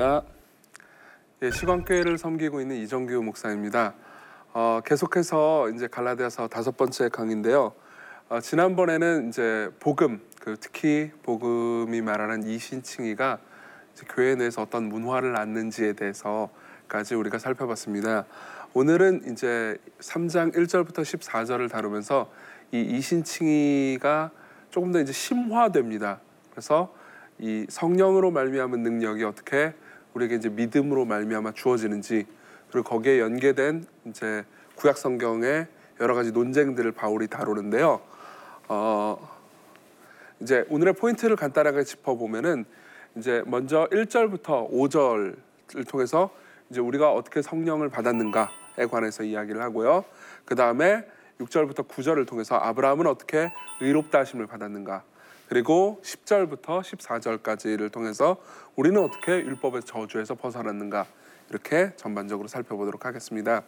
안녕하십니까. 예, 시광교회를 섬기고 있는 이정규 목사입니다. 어, 계속해서 이제 갈라디아서 다섯 번째 강인데요. 어, 지난번에는 이제 복음, 그 특히 복음이 말하는 이신칭이가 교회 내에서 어떤 문화를 낳는지에 대해서까지 우리가 살펴봤습니다. 오늘은 이제 3장 1절부터 14절을 다루면서 이 이신칭이가 조금 더 이제 심화됩니다. 그래서 이 성령으로 말미암은 능력이 어떻게 우리에게 이제 믿음으로 말미암아 주어지는지 그리고 거기에 연계된 이제 구약 성경의 여러 가지 논쟁들을 바울이 다루는데요. 어 이제 오늘의 포인트를 간단하게 짚어 보면은 이제 먼저 1절부터 5절을 통해서 이제 우리가 어떻게 성령을 받았는가에 관해서 이야기를 하고요. 그 다음에 6절부터 9절을 통해서 아브라함은 어떻게 의롭다 하심을 받았는가. 그리고 10절부터 14절까지를 통해서 우리는 어떻게 율법의 저주에서 벗어났는가 이렇게 전반적으로 살펴보도록 하겠습니다.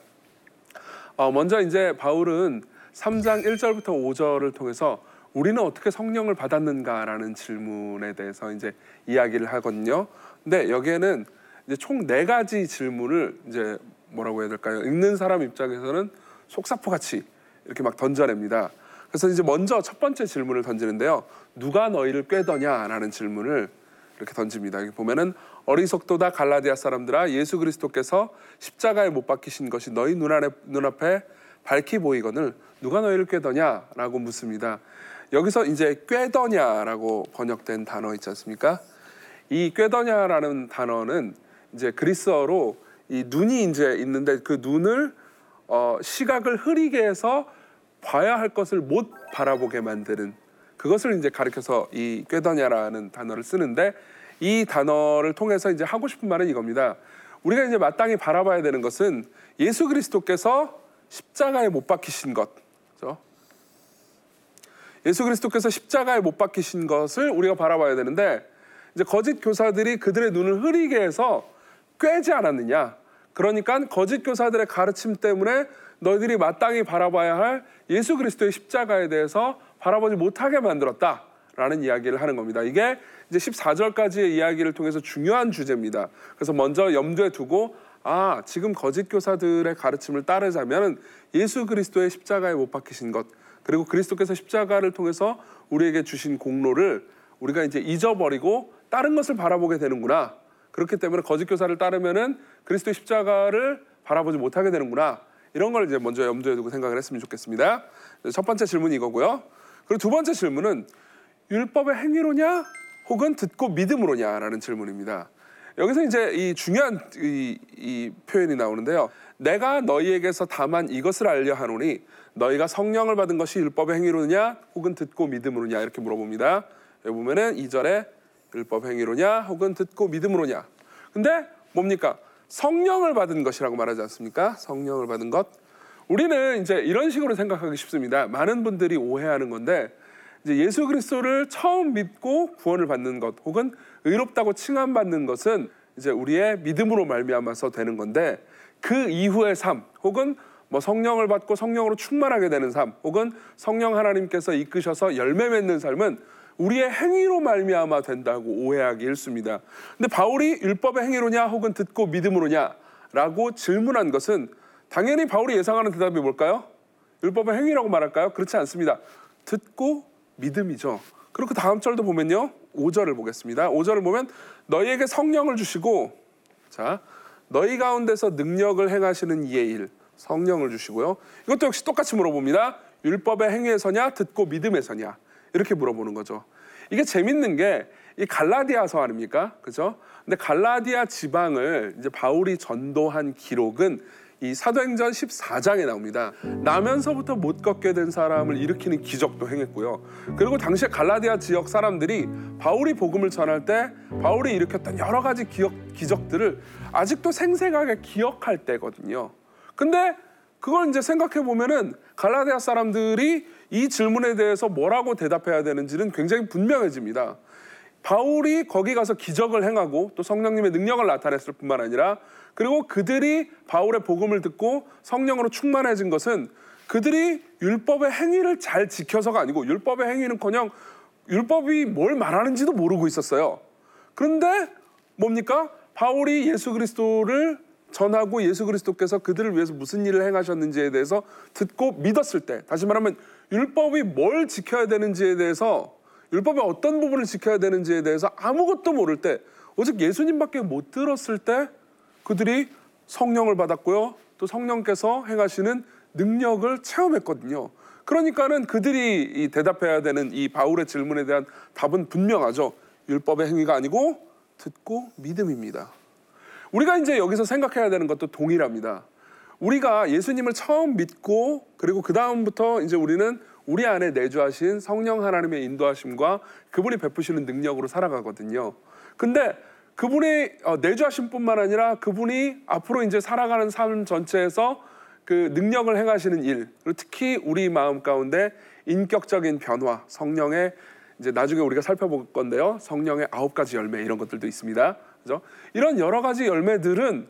어, 먼저 이제 바울은 3장 1절부터 5절을 통해서 우리는 어떻게 성령을 받았는가라는 질문에 대해서 이제 이야기를 하거든요. 근데 여기에는 이제 총 네 가지 질문을 이제 뭐라고 해야 될까요? 읽는 사람 입장에서는 속사포 같이 이렇게 막 던져냅니다. 그래서 이제 먼저 첫 번째 질문을 던지는데요. 누가 너희를 꾀더냐라는 질문을 이렇게 던집니다. 여기 보면은 어리석도다 갈라디아 사람들아 예수 그리스도께서 십자가에 못 박히신 것이 너희 눈안에, 눈앞에 밝히 보이거늘 누가 너희를 꾀더냐라고 묻습니다. 여기서 이제 꾀더냐라고 번역된 단어 있지 않습니까? 이 꾀더냐라는 단어는 이제 그리스어로 이 눈이 이제 있는데 그 눈을 어, 시각을 흐리게 해서 봐야 할 것을 못 바라보게 만드는 그것을 이제 가리켜서 이 꾀더냐라는 단어를 쓰는데 이 단어를 통해서 이제 하고 싶은 말은 이겁니다. 우리가 이제 마땅히 바라봐야 되는 것은 예수 그리스도께서 십자가에 못 박히신 것. 그렇죠? 예수 그리스도께서 십자가에 못 박히신 것을 우리가 바라봐야 되는데 이제 거짓 교사들이 그들의 눈을 흐리게 해서 꿰지 않았느냐. 그러니까 거짓 교사들의 가르침 때문에 너희들이 마땅히 바라봐야 할 예수 그리스도의 십자가에 대해서 바라보지 못하게 만들었다 라는 이야기를 하는 겁니다. 이게 이제 14절까지의 이야기를 통해서 중요한 주제입니다. 그래서 먼저 염두에 두고 아, 지금 거짓 교사들의 가르침을 따르자면 예수 그리스도의 십자가에 못 박히신 것 그리고 그리스도께서 십자가를 통해서 우리에게 주신 공로를 우리가 이제 잊어버리고 다른 것을 바라보게 되는구나. 그렇기 때문에 거짓 교사를 따르면은 그리스도의 십자가를 바라보지 못하게 되는구나. 이런 걸 이제 먼저 염두에 두고 생각을 했으면 좋겠습니다. 첫 번째 질문이 이거고요. 그리고 두 번째 질문은 율법의 행위로냐 혹은 듣고 믿음으로냐라는 질문입니다. 여기서 이제 이 중요한 이, 이 표현이 나오는데요. 내가 너희에게서 다만 이것을 알려 하노니 너희가 성령을 받은 것이 율법의 행위로냐 혹은 듣고 믿음으로냐 이렇게 물어봅니다. 여기 보면은 2절에 율법 행위로냐 혹은 듣고 믿음으로냐. 근데 뭡니까? 성령을 받은 것이라고 말하지 않습니까? 성령을 받은 것. 우리는 이제 이런 식으로 생각하기 쉽습니다. 많은 분들이 오해하는 건데 이제 예수 그리스도를 처음 믿고 구원을 받는 것 혹은 의롭다고 칭함받는 것은 이제 우리의 믿음으로 말미암아서 되는 건데 그 이후의 삶 혹은 뭐 성령을 받고 성령으로 충만하게 되는 삶 혹은 성령 하나님께서 이끄셔서 열매 맺는 삶은 우리의 행위로 말미암아 된다고 오해하기 일쑤입니다. 근데 바울이 율법의 행위로냐 혹은 듣고 믿음으로냐라고 질문한 것은 당연히 바울이 예상하는 대답이 뭘까요? 율법의 행위라고 말할까요? 그렇지 않습니다. 듣고 믿음이죠. 그리고 그 다음 절도 보면요. 5절을 보겠습니다. 5절을 보면 너희에게 성령을 주시고 자, 너희 가운데서 능력을 행하시는 이의 일 성령을 주시고요. 이것도 역시 똑같이 물어봅니다. 율법의 행위에서냐 듣고 믿음에서냐 이렇게 물어보는 거죠. 이게 재밌는 게 이 갈라디아서 아닙니까? 그죠? 근데 갈라디아 지방을 이제 바울이 전도한 기록은 이 사도행전 14장에 나옵니다. 나면서부터 못 걷게 된 사람을 일으키는 기적도 행했고요. 그리고 당시에 갈라디아 지역 사람들이 바울이 복음을 전할 때 바울이 일으켰던 여러 가지 기억, 기적들을 아직도 생생하게 기억할 때거든요. 근데 그걸 이제 생각해 보면은 갈라디아 사람들이 이 질문에 대해서 뭐라고 대답해야 되는지는 굉장히 분명해집니다. 바울이 거기 가서 기적을 행하고 또 성령님의 능력을 나타냈을 뿐만 아니라 그리고 그들이 바울의 복음을 듣고 성령으로 충만해진 것은 그들이 율법의 행위를 잘 지켜서가 아니고 율법의 행위는커녕 율법이 뭘 말하는지도 모르고 있었어요. 그런데 뭡니까? 바울이 예수 그리스도를 전하고 예수 그리스도께서 그들을 위해서 무슨 일을 행하셨는지에 대해서 듣고 믿었을 때 다시 말하면 율법이 뭘 지켜야 되는지에 대해서 율법의 어떤 부분을 지켜야 되는지에 대해서 아무것도 모를 때 오직 예수님밖에 못 들었을 때 그들이 성령을 받았고요. 또 성령께서 행하시는 능력을 체험했거든요. 그러니까는 그들이 이 대답해야 되는 이 바울의 질문에 대한 답은 분명하죠. 율법의 행위가 아니고 듣고 믿음입니다. 우리가 이제 여기서 생각해야 되는 것도 동일합니다. 우리가 예수님을 처음 믿고 그리고 그 다음부터 이제 우리는 우리 안에 내주하신 성령 하나님의 인도하심과 그분이 베푸시는 능력으로 살아가거든요. 근데 그분이 어, 내주하심뿐만 아니라 그분이 앞으로 이제 살아가는 삶 전체에서 그 능력을 행하시는 일, 그리고 특히 우리 마음 가운데 인격적인 변화, 성령의 이제 나중에 우리가 살펴볼 건데요. 성령의 아홉 가지 열매 이런 것들도 있습니다. 그죠? 이런 여러 가지 열매들은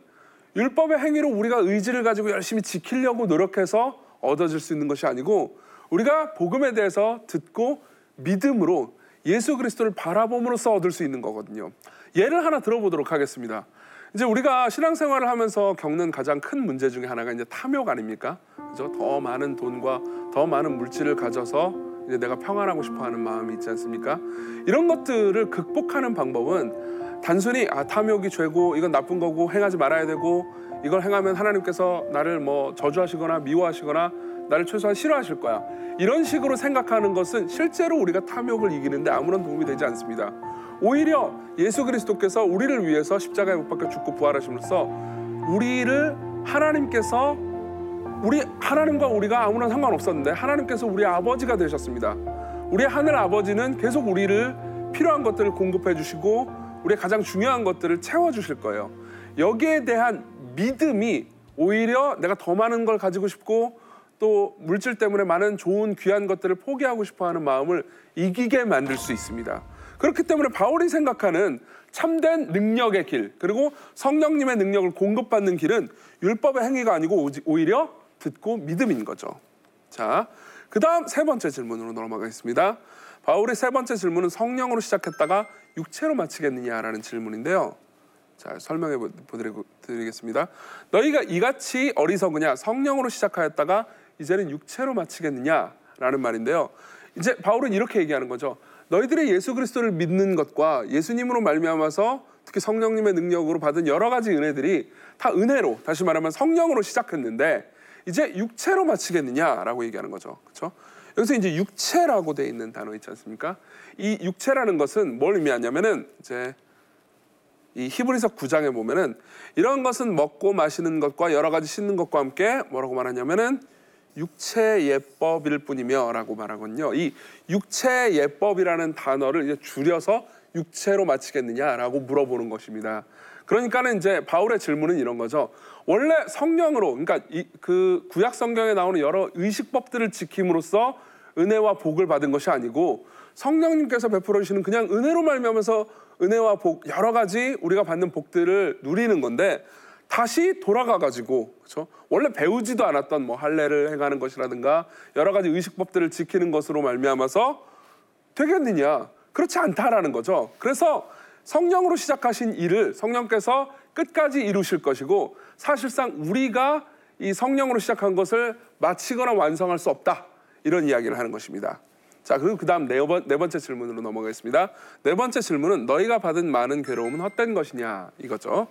율법의 행위로 우리가 의지를 가지고 열심히 지키려고 노력해서 얻어질 수 있는 것이 아니고 우리가 복음에 대해서 듣고 믿음으로 예수 그리스도를 바라봄으로써 얻을 수 있는 거거든요. 예를 하나 들어보도록 하겠습니다. 이제 우리가 신앙생활을 하면서 겪는 가장 큰 문제 중에 하나가 이제 탐욕 아닙니까? 그죠? 더 많은 돈과 더 많은 물질을 가져서 이제 내가 평안하고 싶어 하는 마음이 있지 않습니까? 이런 것들을 극복하는 방법은 단순히 아 탐욕이 죄고 이건 나쁜 거고 행하지 말아야 되고 이걸 행하면 하나님께서 나를 뭐 저주하시거나 미워하시거나 나를 최소한 싫어하실 거야. 이런 식으로 생각하는 것은 실제로 우리가 탐욕을 이기는데 아무런 도움이 되지 않습니다. 오히려 예수 그리스도께서 우리를 위해서 십자가에 못 박혀 죽고 부활하심으로써 우리를 하나님께서 우리 하나님과 우리가 아무런 상관없었는데 하나님께서 우리 아버지가 되셨습니다. 우리 하늘 아버지는 계속 우리를 필요한 것들을 공급해 주시고 우리의 가장 중요한 것들을 채워 주실 거예요. 여기에 대한 믿음이 오히려 내가 더 많은 걸 가지고 싶고 또 물질 때문에 많은 좋은 귀한 것들을 포기하고 싶어 하는 마음을 이기게 만들 수 있습니다. 그렇기 때문에 바울이 생각하는 참된 능력의 길, 그리고 성령님의 능력을 공급받는 길은 율법의 행위가 아니고 오히려 듣고 믿음인 거죠. 자, 그 다음 세 번째 질문으로 넘어가겠습니다. 바울의 세 번째 질문은 성령으로 시작했다가 육체로 마치겠느냐라는 질문인데요. 자, 설명해 드리겠습니다. 너희가 이같이 어리석으냐 성령으로 시작하였다가 이제는 육체로 마치겠느냐라는 말인데요. 이제 바울은 이렇게 얘기하는 거죠. 너희들의 예수 그리스도를 믿는 것과 예수님으로 말미암아서 특히 성령님의 능력으로 받은 여러 가지 은혜들이 다 은혜로 다시 말하면 성령으로 시작했는데 이제 육체로 마치겠느냐라고 얘기하는 거죠. 그렇죠? 여기서 이제 육체라고 돼 있는 단어 있지 않습니까? 이 육체라는 것은 뭘 의미하냐면은 이제 이 히브리서 9장에 보면은 이런 것은 먹고 마시는 것과 여러 가지 씻는 것과 함께 뭐라고 말하냐면은 육체 예법일 뿐이며라고 말하거든요. 이 육체 예법이라는 단어를 이제 줄여서 육체로 마치겠느냐라고 물어보는 것입니다. 그러니까는 이제 바울의 질문은 이런 거죠. 원래 성령으로 그러니까 이, 그 구약 성경에 나오는 여러 의식법들을 지킴으로써 은혜와 복을 받은 것이 아니고 성령님께서 베풀어 주시는 그냥 은혜로 말미암아서 은혜와 복 여러 가지 우리가 받는 복들을 누리는 건데 다시 돌아가 가지고 그렇죠? 원래 배우지도 않았던 뭐 할례를 행하는 것이라든가 여러 가지 의식법들을 지키는 것으로 말미암아서 되겠느냐? 그렇지 않다라는 거죠. 그래서 성령으로 시작하신 일을 성령께서 끝까지 이루실 것이고 사실상 우리가 이 성령으로 시작한 것을 마치거나 완성할 수 없다. 이런 이야기를 하는 것입니다. 자, 그리고 그 다음 네, 번, 네 번째 질문으로 넘어가겠습니다. 네 번째 질문은 너희가 받은 많은 괴로움은 헛된 것이냐 이거죠.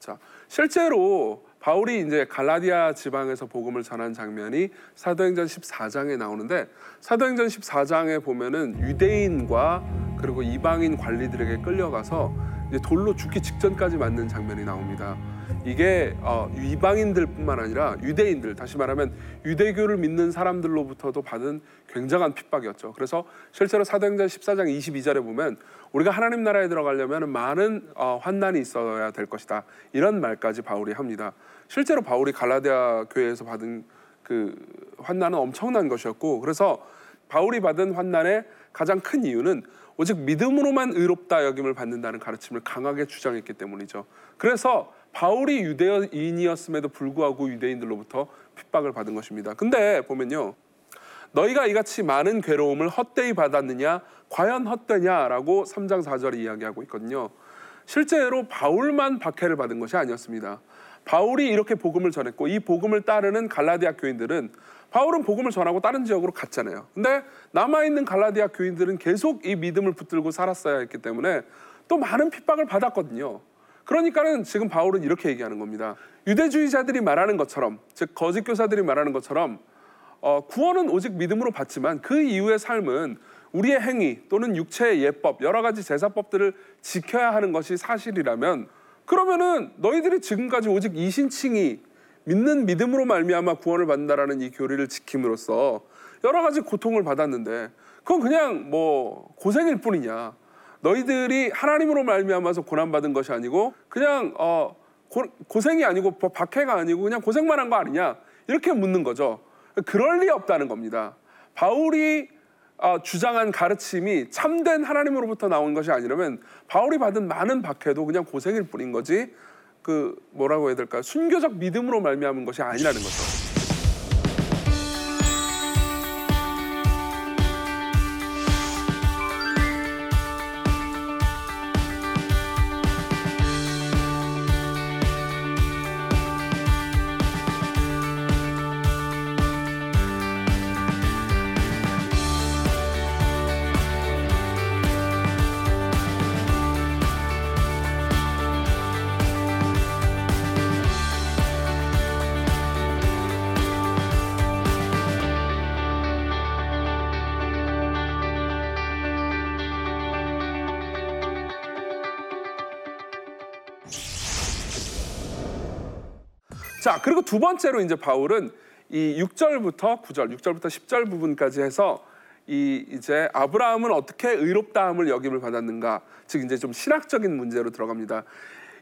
자, 실제로 바울이 이제 갈라디아 지방에서 복음을 전한 장면이 사도행전 14장에 나오는데 사도행전 14장에 보면은 유대인과 그리고 이방인 관리들에게 끌려가서 이제 돌로 죽기 직전까지 맞는 장면이 나옵니다. 이게 어, 이방인들뿐만 아니라 유대인들 다시 말하면 유대교를 믿는 사람들로부터도 받은 굉장한 핍박이었죠. 그래서 실제로 사도행전 14장 22절에 보면 우리가 하나님 나라에 들어가려면 많은 어, 환난이 있어야 될 것이다. 이런 말까지 바울이 합니다. 실제로 바울이 갈라디아 교회에서 받은 그 환난은 엄청난 것이었고 그래서 바울이 받은 환난의 가장 큰 이유는 오직 믿음으로만 의롭다 여김을 받는다는 가르침을 강하게 주장했기 때문이죠. 그래서 바울이 유대인이었음에도 불구하고 유대인들로부터 핍박을 받은 것입니다. 근데 보면요. 너희가 이같이 많은 괴로움을 헛되이 받았느냐? 과연 헛되냐라고 3장 4절에 이야기하고 있거든요. 실제로 바울만 박해를 받은 것이 아니었습니다. 바울이 이렇게 복음을 전했고 이 복음을 따르는 갈라디아 교인들은 바울은 복음을 전하고 다른 지역으로 갔잖아요. 근데 남아 있는 갈라디아 교인들은 계속 이 믿음을 붙들고 살았어야 했기 때문에 또 많은 핍박을 받았거든요. 그러니까는 지금 바울은 이렇게 얘기하는 겁니다. 유대주의자들이 말하는 것처럼, 즉 거짓 교사들이 말하는 것처럼 어, 구원은 오직 믿음으로 받지만 그 이후의 삶은 우리의 행위 또는 육체의 예법 여러 가지 제사법들을 지켜야 하는 것이 사실이라면 그러면은 너희들이 지금까지 오직 이신칭이 믿는 믿음으로 말미암아 구원을 받는다라는 이 교리를 지킴으로써 여러 가지 고통을 받았는데 그건 그냥 뭐 고생일 뿐이냐 너희들이 하나님으로 말미암아서 고난 받은 것이 아니고 그냥 어 고, 생이 아니고 박해가 아니고 그냥 고생만 한 거 아니냐 이렇게 묻는 거죠. 그럴 리 없다는 겁니다. 바울이 어, 주장한 가르침이 참된 하나님으로부터 나온 것이 아니라면 바울이 받은 많은 박해도 그냥 고생일 뿐인 거지 그 뭐라고 해야 될까 순교적 믿음으로 말미암은 것이 아니라는 거죠. 자, 그리고 두 번째로 이제 바울은 이 6절부터 9절, 6절부터 10절 부분까지 해서 이 이제 아브라함은 어떻게 의롭다함을 역임을 받았는가, 즉 이제 좀 신학적인 문제로 들어갑니다.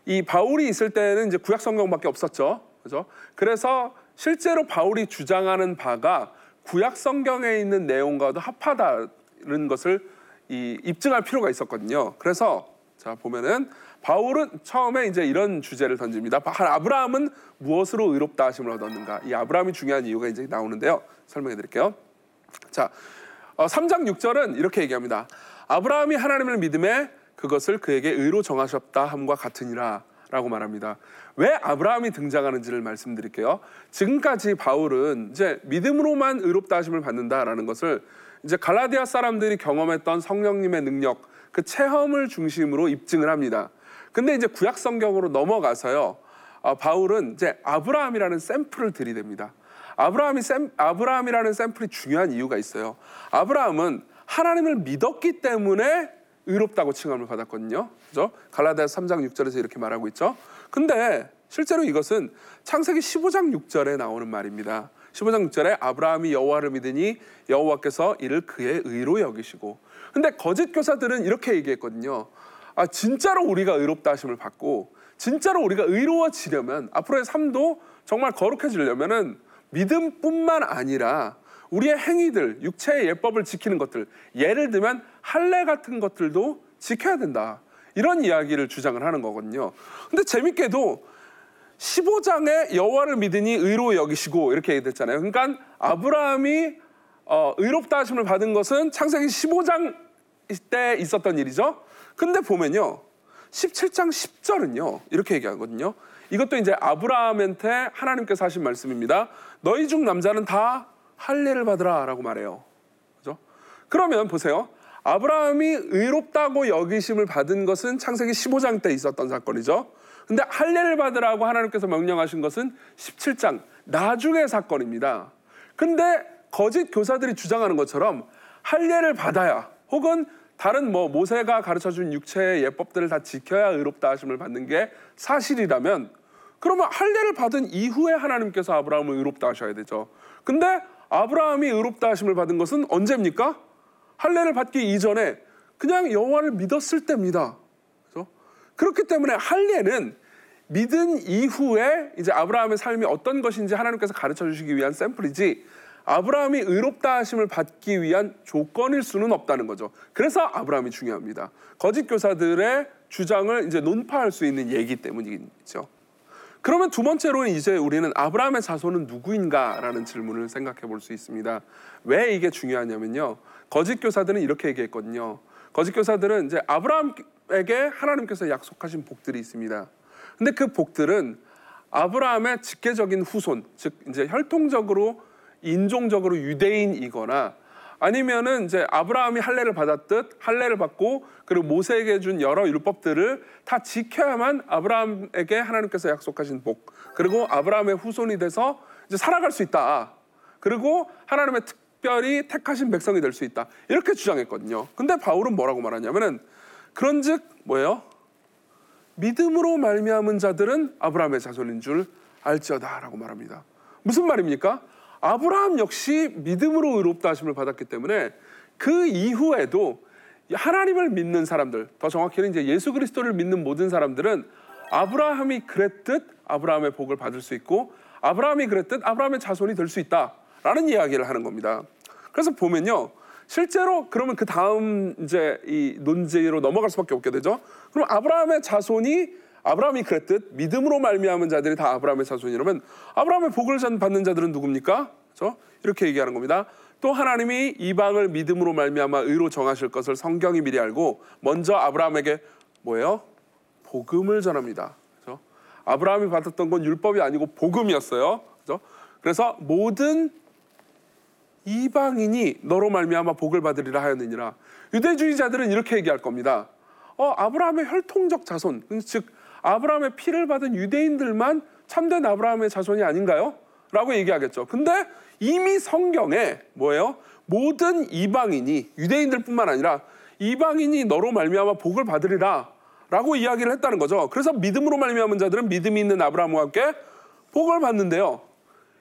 이 바울이 있을 때는 이제 구약 성경밖에 없었죠. 그죠? 그래서 실제로 바울이 주장하는 바가 구약 성경에 있는 내용과도 합하다는 것을 이 입증할 필요가 있었거든요. 그래서 자 보면은 바울은 처음에 이제 이런 주제를 던집니다. 아브라함은 무엇으로 의롭다 하심을 얻었는가? 이 아브라함이 중요한 이유가 이제 나오는데요. 설명해 드릴게요. 자, 어, 3장 6절은 이렇게 얘기합니다. 아브라함이 하나님을 믿음에 그것을 그에게 의로 정하셨다 함과 같으니라 라고 말합니다. 왜 아브라함이 등장하는지를 말씀드릴게요. 지금까지 바울은 이제 믿음으로만 의롭다 하심을 받는다라는 것을 이제 갈라디아 사람들이 경험했던 성령님의 능력, 그 체험을 중심으로 입증을 합니다. 근데 이제 구약 성경으로 넘어가서요. 어, 바울은 이제 아브라함이라는 샘플을 들이댑니다. 아브라함이 샘, 아브라함이라는 샘플이 중요한 이유가 있어요. 아브라함은 하나님을 믿었기 때문에 의롭다고 칭함을 받았거든요. 그죠? 갈라디아 3장 6절에서 이렇게 말하고 있죠. 근데 실제로 이것은 창세기 15장 6절에 나오는 말입니다. 15장 6절에 아브라함이 여호와를 믿으니 여호와께서 이를 그의 의로 여기시고 근데 거짓 교사들은 이렇게 얘기했거든요. 아, 진짜로 우리가 의롭다 하심을 받고 진짜로 우리가 의로워지려면 앞으로의 삶도 정말 거룩해지려면은 믿음뿐만 아니라 우리의 행위들, 육체의 예법을 지키는 것들, 예를 들면 할례 같은 것들도 지켜야 된다. 이런 이야기를 주장을 하는 거거든요. 근데 재밌게도 15장에 여호와를 믿으니 의로 여기시고 이렇게 얘기됐잖아요. 그러니까 아브라함이 어, 의롭다 하심을 받은 것은 창세기 15장 때 있었던 일이죠. 근데 보면요. 17장 10절은요. 이렇게 얘기하거든요. 이것도 이제 아브라함한테 하나님께서 하신 말씀입니다. 너희 중 남자는 다 할례를 받으라라고 말해요. 그죠? 그러면 보세요. 아브라함이 의롭다고 여기심을 받은 것은 창세기 15장 때 있었던 사건이죠. 근데 할례를 받으라고 하나님께서 명령하신 것은 17장 나중의 사건입니다. 근데 거짓 교사들이 주장하는 것처럼 할례를 받아야 혹은 다른 뭐 모세가 가르쳐 준 육체의 예법들을 다 지켜야 의롭다 하심을 받는 게 사실이라면 그러면 할례를 받은 이후에 하나님께서 아브라함을 의롭다 하셔야 되죠. 근데 아브라함이 의롭다 하심을 받은 것은 언제입니까? 할례를 받기 이전에 그냥 여호와를 믿었을 때입니다. 그렇기 때문에 할례는 믿은 이후에 이제 아브라함의 삶이 어떤 것인지 하나님께서 가르쳐 주시기 위한 샘플이지 아브라함이 의롭다 하심을 받기 위한 조건일 수는 없다는 거죠. 그래서 아브라함이 중요합니다. 거짓 교사들의 주장을 이제 논파할 수 있는 얘기 때문이죠. 그러면 두 번째로는 이제 우리는 아브라함의 자손은 누구인가라는 질문을 생각해 볼 수 있습니다. 왜 이게 중요하냐면요. 거짓 교사들은 이렇게 얘기했거든요. 거짓 교사들은 이제 아브라함에게 하나님께서 약속하신 복들이 있습니다. 근데 그 복들은 아브라함의 직계적인 후손, 즉 이제 혈통적으로 인종적으로 유대인이거나 아니면은 이제 아브라함이 할례를 받았듯 할례를 받고 그리고 모세에게 준 여러 율법들을 다 지켜야만 아브라함에게 하나님께서 약속하신 복 그리고 아브라함의 후손이 돼서 이제 살아갈 수 있다. 그리고 하나님의 특 별히 택하신 백성이 될 수 있다. 이렇게 주장했거든요. 근데 바울은 뭐라고 말하냐면은 그런즉 뭐예요? 믿음으로 말미암은 자들은 아브라함의 자손인 줄 알지어다라고 말합니다. 무슨 말입니까? 아브라함 역시 믿음으로 의롭다 하심을 받았기 때문에 그 이후에도 하나님을 믿는 사람들, 더 정확히는 이제 예수 그리스도를 믿는 모든 사람들은 아브라함이 그랬듯 아브라함의 복을 받을 수 있고 아브라함이 그랬듯 아브라함의 자손이 될 수 있다라는 이야기를 하는 겁니다. 그래서 보면요. 실제로 그러면 그 다음 이제 이 논제로 넘어갈 수밖에 없게 되죠. 그럼 아브라함의 자손이 아브라함이 그랬듯 믿음으로 말미암은 자들이 다 아브라함의 자손이라면 아브라함의 복을 받는 자들은 누굽니까? 그렇죠? 이렇게 얘기하는 겁니다. 또 하나님이 이방을 믿음으로 말미암아 의로 정하실 것을 성경이 미리 알고 먼저 아브라함에게 뭐예요? 복음을 전합니다. 그렇죠? 아브라함이 받았던 건 율법이 아니고 복음이었어요. 그렇죠? 그래서 모든 이방인이 너로 말미암아 복을 받으리라 하였느니라. 유대주의자들은 이렇게 얘기할 겁니다. 어, 아브라함의 혈통적 자손, 즉 아브라함의 피를 받은 유대인들만 참된 아브라함의 자손이 아닌가요? 라고 얘기하겠죠. 근데 이미 성경에 뭐예요? 모든 이방인이 유대인들뿐만 아니라 이방인이 너로 말미암아 복을 받으리라 라고 이야기를 했다는 거죠. 그래서 믿음으로 말미암은 자들은 믿음이 있는 아브라함과 함께 복을 받는데요.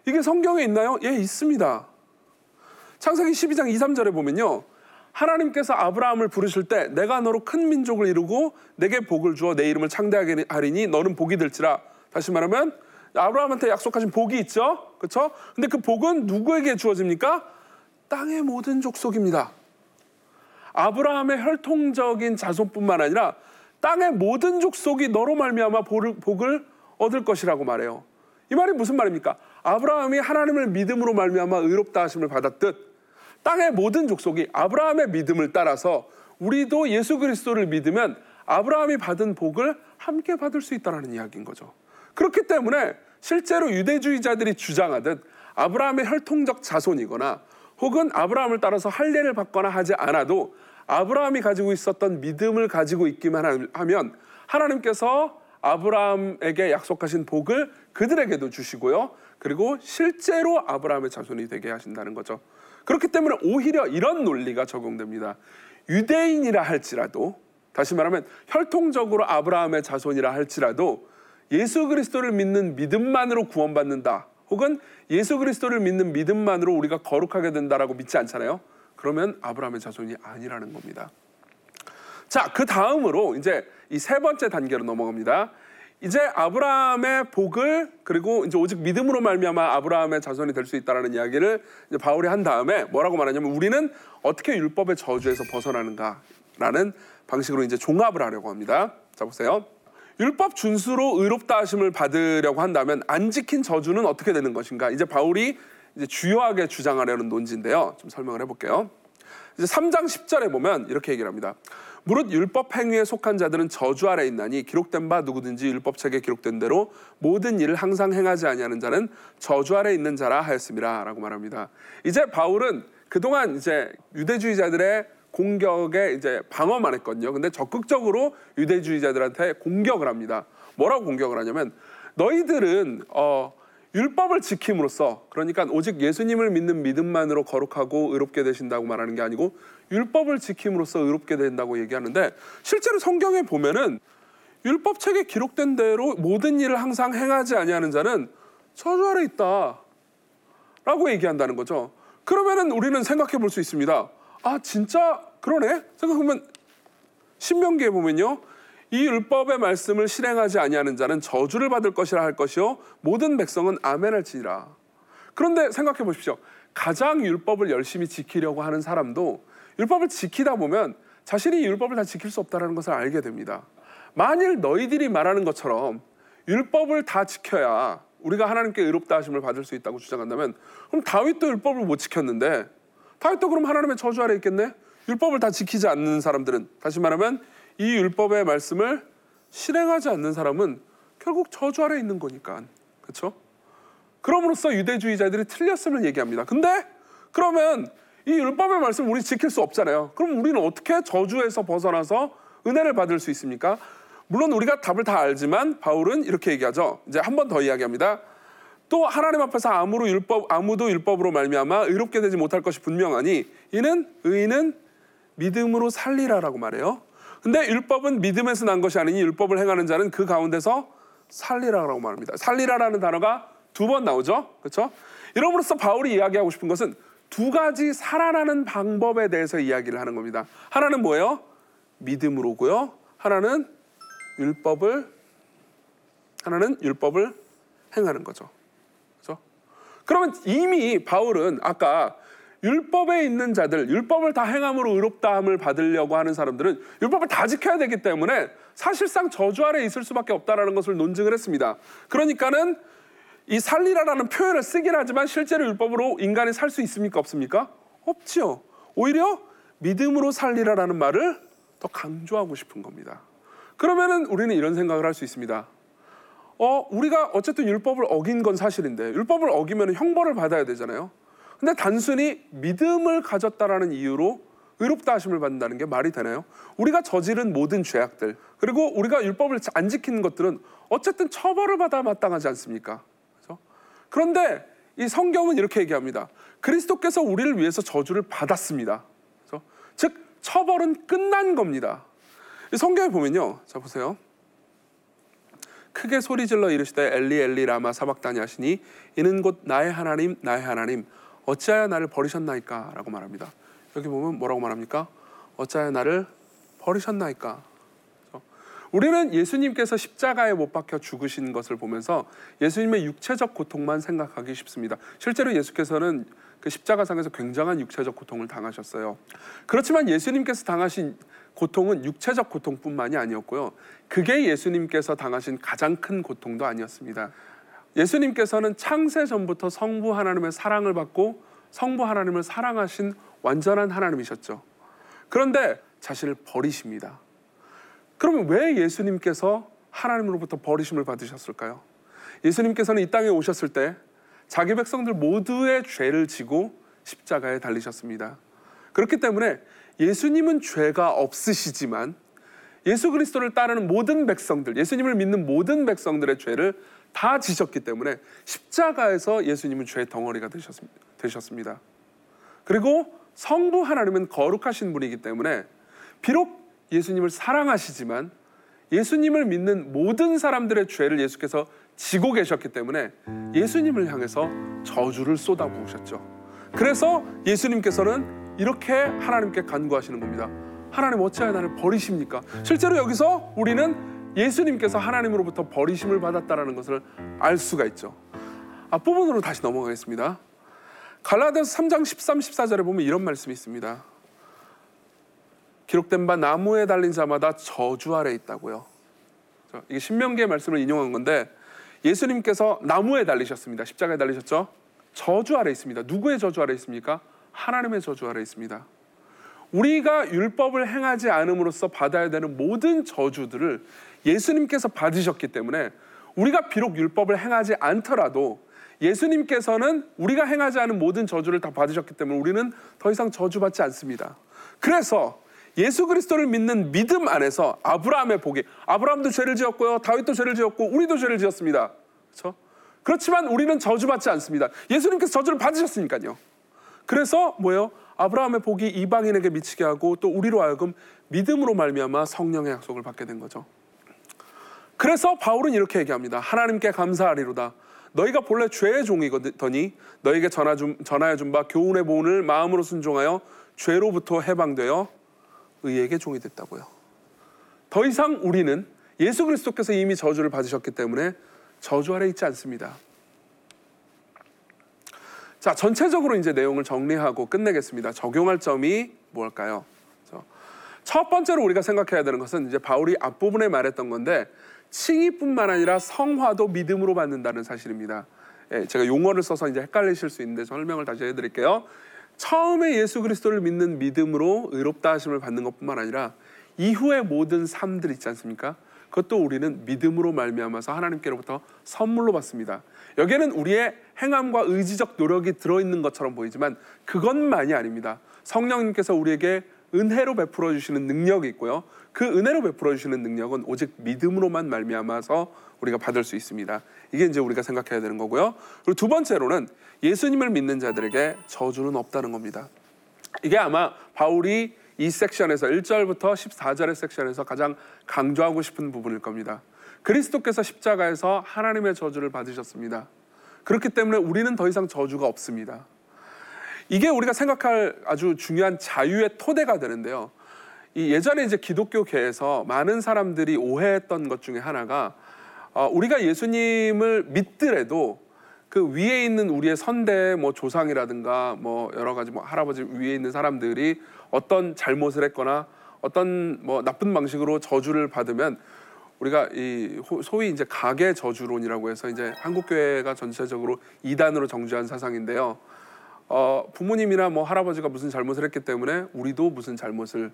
이게 성경에 있나요? 예, 있습니다. 창세기 12장 2, 3절에 보면요. 하나님께서 아브라함을 부르실 때 내가 너로 큰 민족을 이루고 내게 복을 주어 내 이름을 창대하게 하리니 너는 복이 될지라. 다시 말하면 아브라함한테 약속하신 복이 있죠. 그렇죠? 근데 그 복은 누구에게 주어집니까? 땅의 모든 족속입니다. 아브라함의 혈통적인 자손뿐만 아니라 땅의 모든 족속이 너로 말미암아 복을 얻을 것이라고 말해요. 이 말이 무슨 말입니까? 아브라함이 하나님을 믿음으로 말미암아 의롭다 하심을 받았듯 땅의 모든 족속이 아브라함의 믿음을 따라서 우리도 예수 그리스도를 믿으면 아브라함이 받은 복을 함께 받을 수 있다는 이야기인 거죠. 그렇기 때문에 실제로 유대주의자들이 주장하듯 아브라함의 혈통적 자손이거나 혹은 아브라함을 따라서 할례를 받거나 하지 않아도 아브라함이 가지고 있었던 믿음을 가지고 있기만 하면 하나님께서 아브라함에게 약속하신 복을 그들에게도 주시고요. 그리고 실제로 아브라함의 자손이 되게 하신다는 거죠. 그렇기 때문에 오히려 이런 논리가 적용됩니다. 유대인이라 할지라도 다시 말하면 혈통적으로 아브라함의 자손이라 할지라도 예수 그리스도를 믿는 믿음만으로 구원받는다. 혹은 예수 그리스도를 믿는 믿음만으로 우리가 거룩하게 된다라고 믿지 않잖아요. 그러면 아브라함의 자손이 아니라는 겁니다. 자, 그 다음으로 이제 이 세 번째 단계로 넘어갑니다. 이제 아브라함의 복을 그리고 이제 오직 믿음으로 말미암아 아브라함의 자손이 될 수 있다라는 이야기를 이제 바울이 한 다음에 뭐라고 말하냐면 우리는 어떻게 율법의 저주에서 벗어나는가라는 방식으로 이제 종합을 하려고 합니다. 자 보세요. 율법 준수로 의롭다 하심을 받으려고 한다면 안 지킨 저주는 어떻게 되는 것인가? 이제 바울이 이제 주요하게 주장하려는 논지인데요. 좀 설명을 해볼게요. 이제 3장 10절에 보면 이렇게 얘기를 합니다. 무릇 율법 행위에 속한 자들은 저주 아래 있나니 기록된 바 누구든지 율법책에 기록된 대로 모든 일을 항상 행하지 아니하는 자는 저주 아래 있는 자라 하였습니다라고 말합니다. 이제 바울은 그동안 이제 유대주의자들의 공격에 이제 방어만 했거든요. 근데 적극적으로 유대주의자들한테 공격을 합니다. 뭐라고 공격을 하냐면 너희들은 어 율법을 지킴으로써 그러니까 오직 예수님을 믿는 믿음만으로 거룩하고 의롭게 되신다고 말하는 게 아니고 율법을 지킴으로써 의롭게 된다고 얘기하는데 실제로 성경에 보면은 율법책에 기록된 대로 모든 일을 항상 행하지 아니하는 자는 저주 아래 있다라고 얘기한다는 거죠. 그러면은 우리는 생각해 볼 수 있습니다. 아 진짜 그러네. 생각해보면 신명기에 보면요. 이 율법의 말씀을 실행하지 아니하는 자는 저주를 받을 것이라 할 것이요 모든 백성은 아멘할지니라. 그런데 생각해 보십시오. 가장 율법을 열심히 지키려고 하는 사람도 율법을 지키다 보면 자신이 율법을 다 지킬 수 없다는 것을 알게 됩니다. 만일 너희들이 말하는 것처럼 율법을 다 지켜야 우리가 하나님께 의롭다 하심을 받을 수 있다고 주장한다면 그럼 다윗도 율법을 못 지켰는데 다윗도 그럼 하나님의 저주 아래 있겠네? 율법을 다 지키지 않는 사람들은 다시 말하면 이 율법의 말씀을 실행하지 않는 사람은 결국 저주 아래 있는 거니까. 그렇죠? 그럼으로써 유대주의자들이 틀렸음을 얘기합니다. 근데 그러면 이 율법의 말씀 우리 지킬 수 없잖아요. 그럼 우리는 어떻게 저주에서 벗어나서 은혜를 받을 수 있습니까? 물론 우리가 답을 다 알지만 바울은 이렇게 얘기하죠. 이제 한 번 더 이야기합니다. 또 하나님 앞에서 아무로 율법 아무도 율법으로 말미암아 의롭게 되지 못할 것이 분명하니 이는 의인은 믿음으로 살리라라고 말해요. 근데 율법은 믿음에서 난 것이 아니니 율법을 행하는 자는 그 가운데서 살리라라고 말합니다. 살리라라는 단어가 두 번 나오죠. 그렇죠? 이러므로써 바울이 이야기하고 싶은 것은 두 가지 살아나는 방법에 대해서 이야기를 하는 겁니다. 하나는 뭐예요? 믿음으로고요. 하나는 율법을 하나는 율법을 행하는 거죠. 그렇죠? 그러면 이미 바울은 아까 율법에 있는 자들, 율법을 다 행함으로 의롭다함을 받으려고 하는 사람들은 율법을 다 지켜야 되기 때문에 사실상 저주 아래 있을 수밖에 없다라는 것을 논증을 했습니다. 그러니까는 이 살리라라는 표현을 쓰긴 하지만 실제로 율법으로 인간이 살 수 있습니까? 없습니까? 없지요. 오히려 믿음으로 살리라라는 말을 더 강조하고 싶은 겁니다. 그러면은 우리는 이런 생각을 할 수 있습니다. 어, 우리가 어쨌든 율법을 어긴 건 사실인데 율법을 어기면 형벌을 받아야 되잖아요. 근데 단순히 믿음을 가졌다라는 이유로 의롭다 하심을 받는다는 게 말이 되나요? 우리가 저지른 모든 죄악들 그리고 우리가 율법을 안 지키는 것들은 어쨌든 처벌을 받아 마땅하지 않습니까? 그런데 이 성경은 이렇게 얘기합니다. 그리스도께서 우리를 위해서 저주를 받았습니다. 그렇죠? 즉 처벌은 끝난 겁니다. 성경에 보면요, 자 보세요. 크게 소리질러 이르시되 엘리 엘리 라마 사박다니 하시니 이는 곧 나의 하나님 나의 하나님 어찌하여 나를 버리셨나이까? 라고 말합니다. 여기 보면 뭐라고 말합니까? 어찌하여 나를 버리셨나이까? 우리는 예수님께서 십자가에 못 박혀 죽으신 것을 보면서 예수님의 육체적 고통만 생각하기 쉽습니다. 실제로 예수께서는 그 십자가상에서 굉장한 육체적 고통을 당하셨어요. 그렇지만 예수님께서 당하신 고통은 육체적 고통뿐만이 아니었고요. 그게 예수님께서 당하신 가장 큰 고통도 아니었습니다. 예수님께서는 창세 전부터 성부 하나님의 사랑을 받고 성부 하나님을 사랑하신 완전한 하나님이셨죠. 그런데 자신을 버리십니다. 그러면 왜 예수님께서 하나님으로부터 버리심을 받으셨을까요? 예수님께서는 이 땅에 오셨을 때 자기 백성들 모두의 죄를 지고 십자가에 달리셨습니다. 그렇기 때문에 예수님은 죄가 없으시지만 예수 그리스도를 따르는 모든 백성들, 예수님을 믿는 모든 백성들의 죄를 다 지셨기 때문에 십자가에서 예수님은 죄의 덩어리가 되셨습니다. 그리고 성부 하나님은 거룩하신 분이기 때문에 비록 예수님을 사랑하시지만 예수님을 믿는 모든 사람들의 죄를 예수께서 지고 계셨기 때문에 예수님을 향해서 저주를 쏟아부으셨죠. 그래서 예수님께서는 이렇게 하나님께 간구하시는 겁니다. 하나님 어찌하여 나를 버리십니까? 실제로 여기서 우리는 예수님께서 하나님으로부터 버리심을 받았다라는 것을 알 수가 있죠. 앞부분으로 다시 넘어가겠습니다. 갈라디아서 3장 13, 14절에 보면 이런 말씀이 있습니다. 기록된 바 나무에 달린 자마다 저주 아래 있다고요. 이게 신명기의 말씀을 인용한 건데 예수님께서 나무에 달리셨습니다. 십자가에 달리셨죠? 저주 아래 있습니다. 누구의 저주 아래 있습니까? 하나님의 저주 아래 있습니다. 우리가 율법을 행하지 않음으로써 받아야 되는 모든 저주들을 예수님께서 받으셨기 때문에 우리가 비록 율법을 행하지 않더라도 예수님께서는 우리가 행하지 않은 모든 저주를 다 받으셨기 때문에 우리는 더 이상 저주받지 않습니다. 그래서 예수 그리스도를 믿는 믿음 안에서 아브라함의 복이 아브라함도 죄를 지었고요. 다윗도 죄를 지었고 우리도 죄를 지었습니다. 그렇죠? 그렇지만 우리는 저주받지 않습니다. 예수님께서 저주를 받으셨으니까요. 그래서 뭐예요? 아브라함의 복이 이방인에게 미치게 하고 또 우리로 하여금 믿음으로 말미암아 성령의 약속을 받게 된 거죠. 그래서 바울은 이렇게 얘기합니다. 하나님께 감사하리로다. 너희가 본래 죄의 종이거니 너에게 전하 전하여 준 바 교훈의 보훈을 마음으로 순종하여 죄로부터 해방되어 의에게 종이 됐다고요. 더 이상 우리는 예수 그리스도께서 이미 저주를 받으셨기 때문에 저주 아래 있지 않습니다. 자, 전체적으로 이제 내용을 정리하고 끝내겠습니다. 적용할 점이 뭘까요? 첫 번째로 우리가 생각해야 되는 것은 이제 바울이 앞부분에 말했던 건데 칭의뿐만 아니라 성화도 믿음으로 받는다는 사실입니다. 예, 제가 용어를 써서 이제 헷갈리실 수 있는데 설명을 다시 해드릴게요. 처음에 예수 그리스도를 믿는 믿음으로 의롭다 하심을 받는 것뿐만 아니라 이후의 모든 삶들 있지 않습니까? 그것도 우리는 믿음으로 말미암아서 하나님께로부터 선물로 받습니다. 여기에는 우리의 행함과 의지적 노력이 들어 있는 것처럼 보이지만 그것만이 아닙니다. 성령님께서 우리에게 은혜로 베풀어 주시는 능력이 있고요. 그 은혜로 베풀어 주시는 능력은 오직 믿음으로만 말미암아서 우리가 받을 수 있습니다. 이게 이제 우리가 생각해야 되는 거고요. 그리고 두 번째로는 예수님을 믿는 자들에게 저주는 없다는 겁니다. 이게 아마 바울이 이 섹션에서 1절부터 14절의 섹션에서 가장 강조하고 싶은 부분일 겁니다. 그리스도께서 십자가에서 하나님의 저주를 받으셨습니다. 그렇기 때문에 우리는 더 이상 저주가 없습니다. 이게 우리가 생각할 아주 중요한 자유의 토대가 되는데요. 이 예전에 이제 기독교계에서 많은 사람들이 오해했던 것 중에 하나가 어, 우리가 예수님을 믿더라도 그 위에 있는 우리의 선대 뭐 조상이라든가 뭐 여러 가지 뭐 할아버지 위에 있는 사람들이 어떤 잘못을 했거나 어떤 뭐 나쁜 방식으로 저주를 받으면 우리가 이 소위 이제 가계 저주론이라고 해서 이제 한국 교회가 전체적으로 이단으로 정죄한 사상인데요. 어, 부모님이나 뭐 할아버지가 무슨 잘못을 했기 때문에 우리도 무슨 잘못을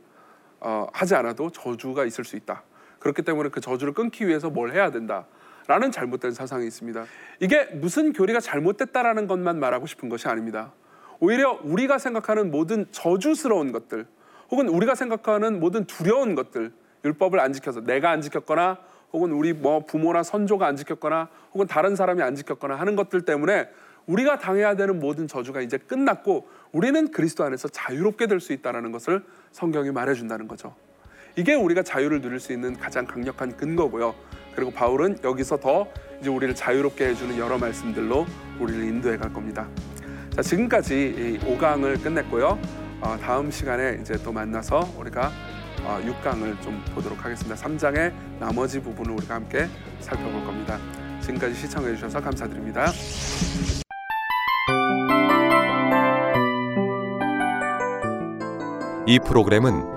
어, 하지 않아도 저주가 있을 수 있다. 그렇기 때문에 그 저주를 끊기 위해서 뭘 해야 된다. 라는 잘못된 사상이 있습니다. 이게 무슨 교리가 잘못됐다라는 것만 말하고 싶은 것이 아닙니다. 오히려 우리가 생각하는 모든 저주스러운 것들, 혹은 우리가 생각하는 모든 두려운 것들, 율법을 안 지켜서 내가 안 지켰거나, 혹은 우리 뭐 부모나 선조가 안 지켰거나, 혹은 다른 사람이 안 지켰거나 하는 것들 때문에 우리가 당해야 되는 모든 저주가 이제 끝났고 우리는 그리스도 안에서 자유롭게 될 수 있다라는 것을 성경이 말해준다는 거죠. 이게 우리가 자유를 누릴 수 있는 가장 강력한 근거고요. 그리고 바울은 여기서 더 이제 우리를 자유롭게 해주는 여러 말씀들로 우리를 인도해 갈 겁니다. 자, 지금까지 5강을 끝냈고요. 어, 다음 시간에 이제 또 만나서 우리가 어, 6강을 좀 보도록 하겠습니다. 3장의 나머지 부분을 우리가 함께 살펴볼 겁니다. 지금까지 시청해 주셔서 감사드립니다. 이 프로그램은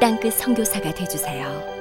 땅끝 선교사가 되주세요.